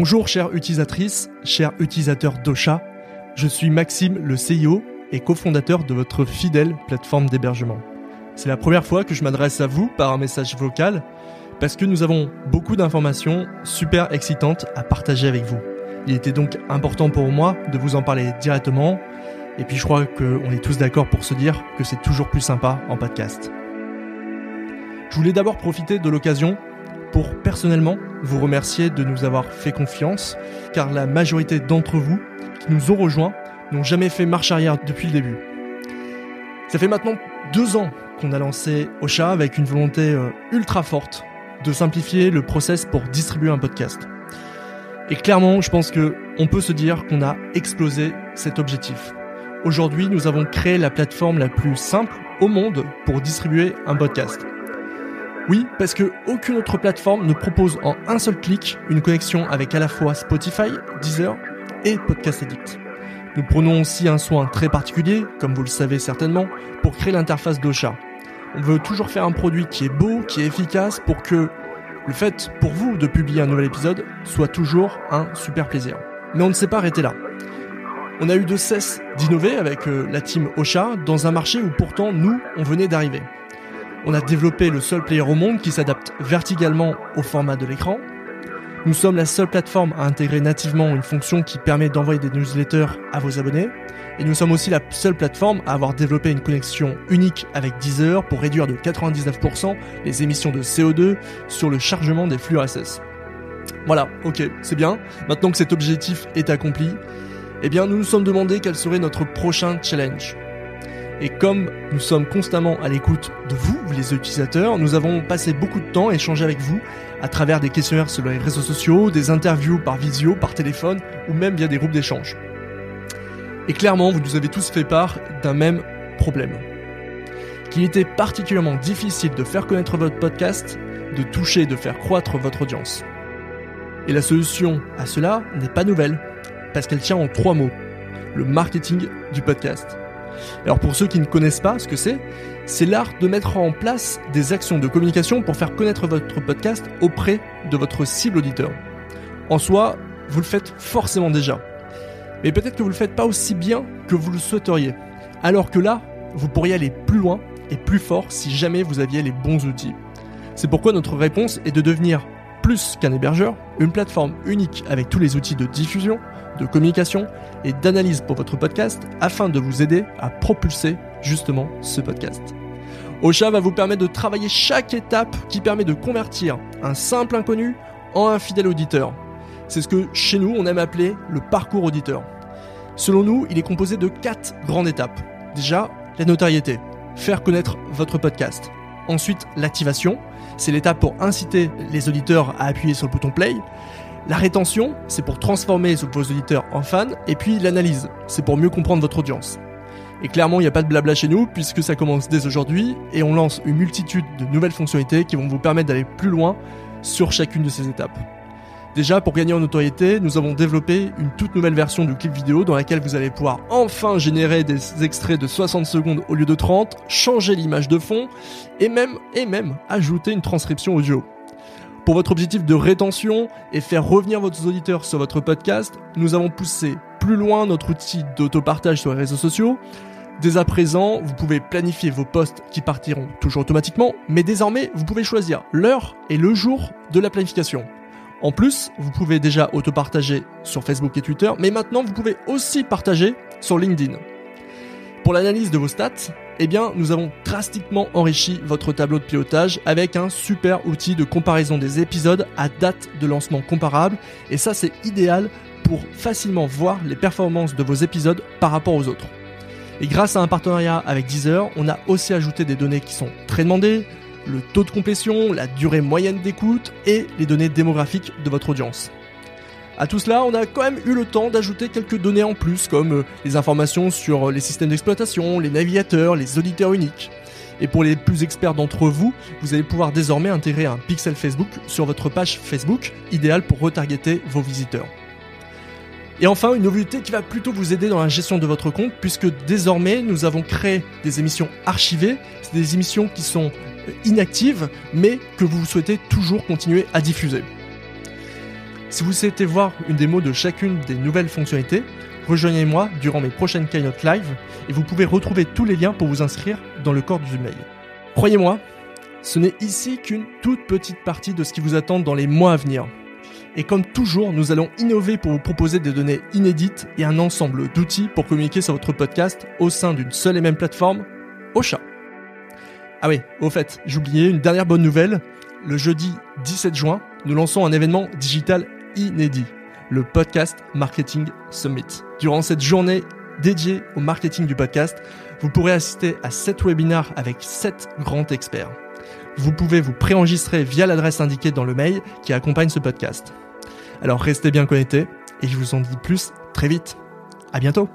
Bonjour chères utilisatrices, chers utilisateurs d'Ocha, je suis Maxime, le CIO et cofondateur de votre fidèle plateforme d'hébergement. C'est la première fois que je m'adresse à vous par un message vocal parce que nous avons beaucoup d'informations super excitantes à partager avec vous. Il était donc important pour moi de vous en parler directement et puis je crois qu'on est tous d'accord pour se dire que c'est toujours plus sympa en podcast. Je voulais d'abord profiter de l'occasion personnellement vous remercier de nous avoir fait confiance, car la majorité d'entre vous qui nous ont rejoints n'ont jamais fait marche arrière depuis le début. Ça fait maintenant deux ans qu'on a lancé Ocha avec une volonté euh, ultra forte de simplifier le process pour distribuer un podcast. Et clairement, je pense que on peut se dire qu'on a explosé cet objectif. Aujourd'hui, nous avons créé la plateforme la plus simple au monde pour distribuer un podcast. Oui, parce que aucune autre plateforme ne propose en un seul clic une connexion avec à la fois Spotify, Deezer et Podcast Addict. Nous prenons aussi un soin très particulier, comme vous le savez certainement, pour créer l'interface d'Ocha. On veut toujours faire un produit qui est beau, qui est efficace, pour que le fait pour vous de publier un nouvel épisode soit toujours un super plaisir. Mais on ne s'est pas arrêté là. On a eu de cesse d'innover avec euh, la team Ocha dans un marché où pourtant nous, on venait d'arriver. On a développé le seul player au monde qui s'adapte verticalement au format de l'écran. Nous sommes la seule plateforme à intégrer nativement une fonction qui permet d'envoyer des newsletters à vos abonnés. Et nous sommes aussi la seule plateforme à avoir développé une connexion unique avec Deezer pour réduire de 99% les émissions de CO2 sur le chargement des flux RSS. Voilà, ok, c'est bien. Maintenant que cet objectif est accompli, eh bien nous nous sommes demandé quel serait notre prochain challenge. Et comme nous sommes constamment à l'écoute de vous, les utilisateurs, nous avons passé beaucoup de temps à échanger avec vous à travers des questionnaires sur les réseaux sociaux, des interviews par visio, par téléphone ou même via des groupes d'échange. Et clairement, vous nous avez tous fait part d'un même problème. Qu'il était particulièrement difficile de faire connaître votre podcast, de toucher, de faire croître votre audience. Et la solution à cela n'est pas nouvelle, parce qu'elle tient en trois mots. Le marketing du podcast. Alors pour ceux qui ne connaissent pas ce que c'est, c'est l'art de mettre en place des actions de communication pour faire connaître votre podcast auprès de votre cible auditeur. En soi, vous le faites forcément déjà. Mais peut-être que vous ne le faites pas aussi bien que vous le souhaiteriez. Alors que là, vous pourriez aller plus loin et plus fort si jamais vous aviez les bons outils. C'est pourquoi notre réponse est de devenir plus qu'un hébergeur, une plateforme unique avec tous les outils de diffusion, de communication et d'analyse pour votre podcast afin de vous aider à propulser justement ce podcast. Ocha va vous permettre de travailler chaque étape qui permet de convertir un simple inconnu en un fidèle auditeur. C'est ce que chez nous on aime appeler le parcours auditeur. Selon nous, il est composé de quatre grandes étapes. Déjà, la notoriété, faire connaître votre podcast. Ensuite, l'activation, c'est l'étape pour inciter les auditeurs à appuyer sur le bouton play. La rétention, c'est pour transformer vos auditeurs en fans. Et puis l'analyse, c'est pour mieux comprendre votre audience. Et clairement, il n'y a pas de blabla chez nous, puisque ça commence dès aujourd'hui, et on lance une multitude de nouvelles fonctionnalités qui vont vous permettre d'aller plus loin sur chacune de ces étapes. Déjà, pour gagner en notoriété, nous avons développé une toute nouvelle version du clip vidéo dans laquelle vous allez pouvoir enfin générer des extraits de 60 secondes au lieu de 30, changer l'image de fond et même, et même ajouter une transcription audio. Pour votre objectif de rétention et faire revenir vos auditeurs sur votre podcast, nous avons poussé plus loin notre outil d'autopartage sur les réseaux sociaux. Dès à présent, vous pouvez planifier vos posts qui partiront toujours automatiquement, mais désormais, vous pouvez choisir l'heure et le jour de la planification. En plus, vous pouvez déjà auto-partager sur Facebook et Twitter, mais maintenant vous pouvez aussi partager sur LinkedIn. Pour l'analyse de vos stats, eh bien, nous avons drastiquement enrichi votre tableau de pilotage avec un super outil de comparaison des épisodes à date de lancement comparable, et ça c'est idéal pour facilement voir les performances de vos épisodes par rapport aux autres. Et grâce à un partenariat avec Deezer, on a aussi ajouté des données qui sont très demandées, le taux de complétion, la durée moyenne d'écoute et les données démographiques de votre audience. À tout cela, on a quand même eu le temps d'ajouter quelques données en plus, comme euh, les informations sur euh, les systèmes d'exploitation, les navigateurs, les auditeurs uniques. Et pour les plus experts d'entre vous, vous allez pouvoir désormais intégrer un pixel Facebook sur votre page Facebook, idéal pour retargeter vos visiteurs. Et enfin, une nouveauté qui va plutôt vous aider dans la gestion de votre compte, puisque désormais nous avons créé des émissions archivées, c'est des émissions qui sont inactives, mais que vous souhaitez toujours continuer à diffuser. Si vous souhaitez voir une démo de chacune des nouvelles fonctionnalités, rejoignez-moi durant mes prochaines Keynote Live et vous pouvez retrouver tous les liens pour vous inscrire dans le corps du mail. Croyez-moi, ce n'est ici qu'une toute petite partie de ce qui vous attend dans les mois à venir. Et comme toujours, nous allons innover pour vous proposer des données inédites et un ensemble d'outils pour communiquer sur votre podcast au sein d'une seule et même plateforme, Ocha. Ah oui, au fait, j'oubliais une dernière bonne nouvelle. Le jeudi 17 juin, nous lançons un événement digital inédit, le Podcast Marketing Summit. Durant cette journée dédiée au marketing du podcast, vous pourrez assister à 7 webinaires avec 7 grands experts. Vous pouvez vous préenregistrer via l'adresse indiquée dans le mail qui accompagne ce podcast. Alors restez bien connectés et je vous en dis plus très vite. À bientôt!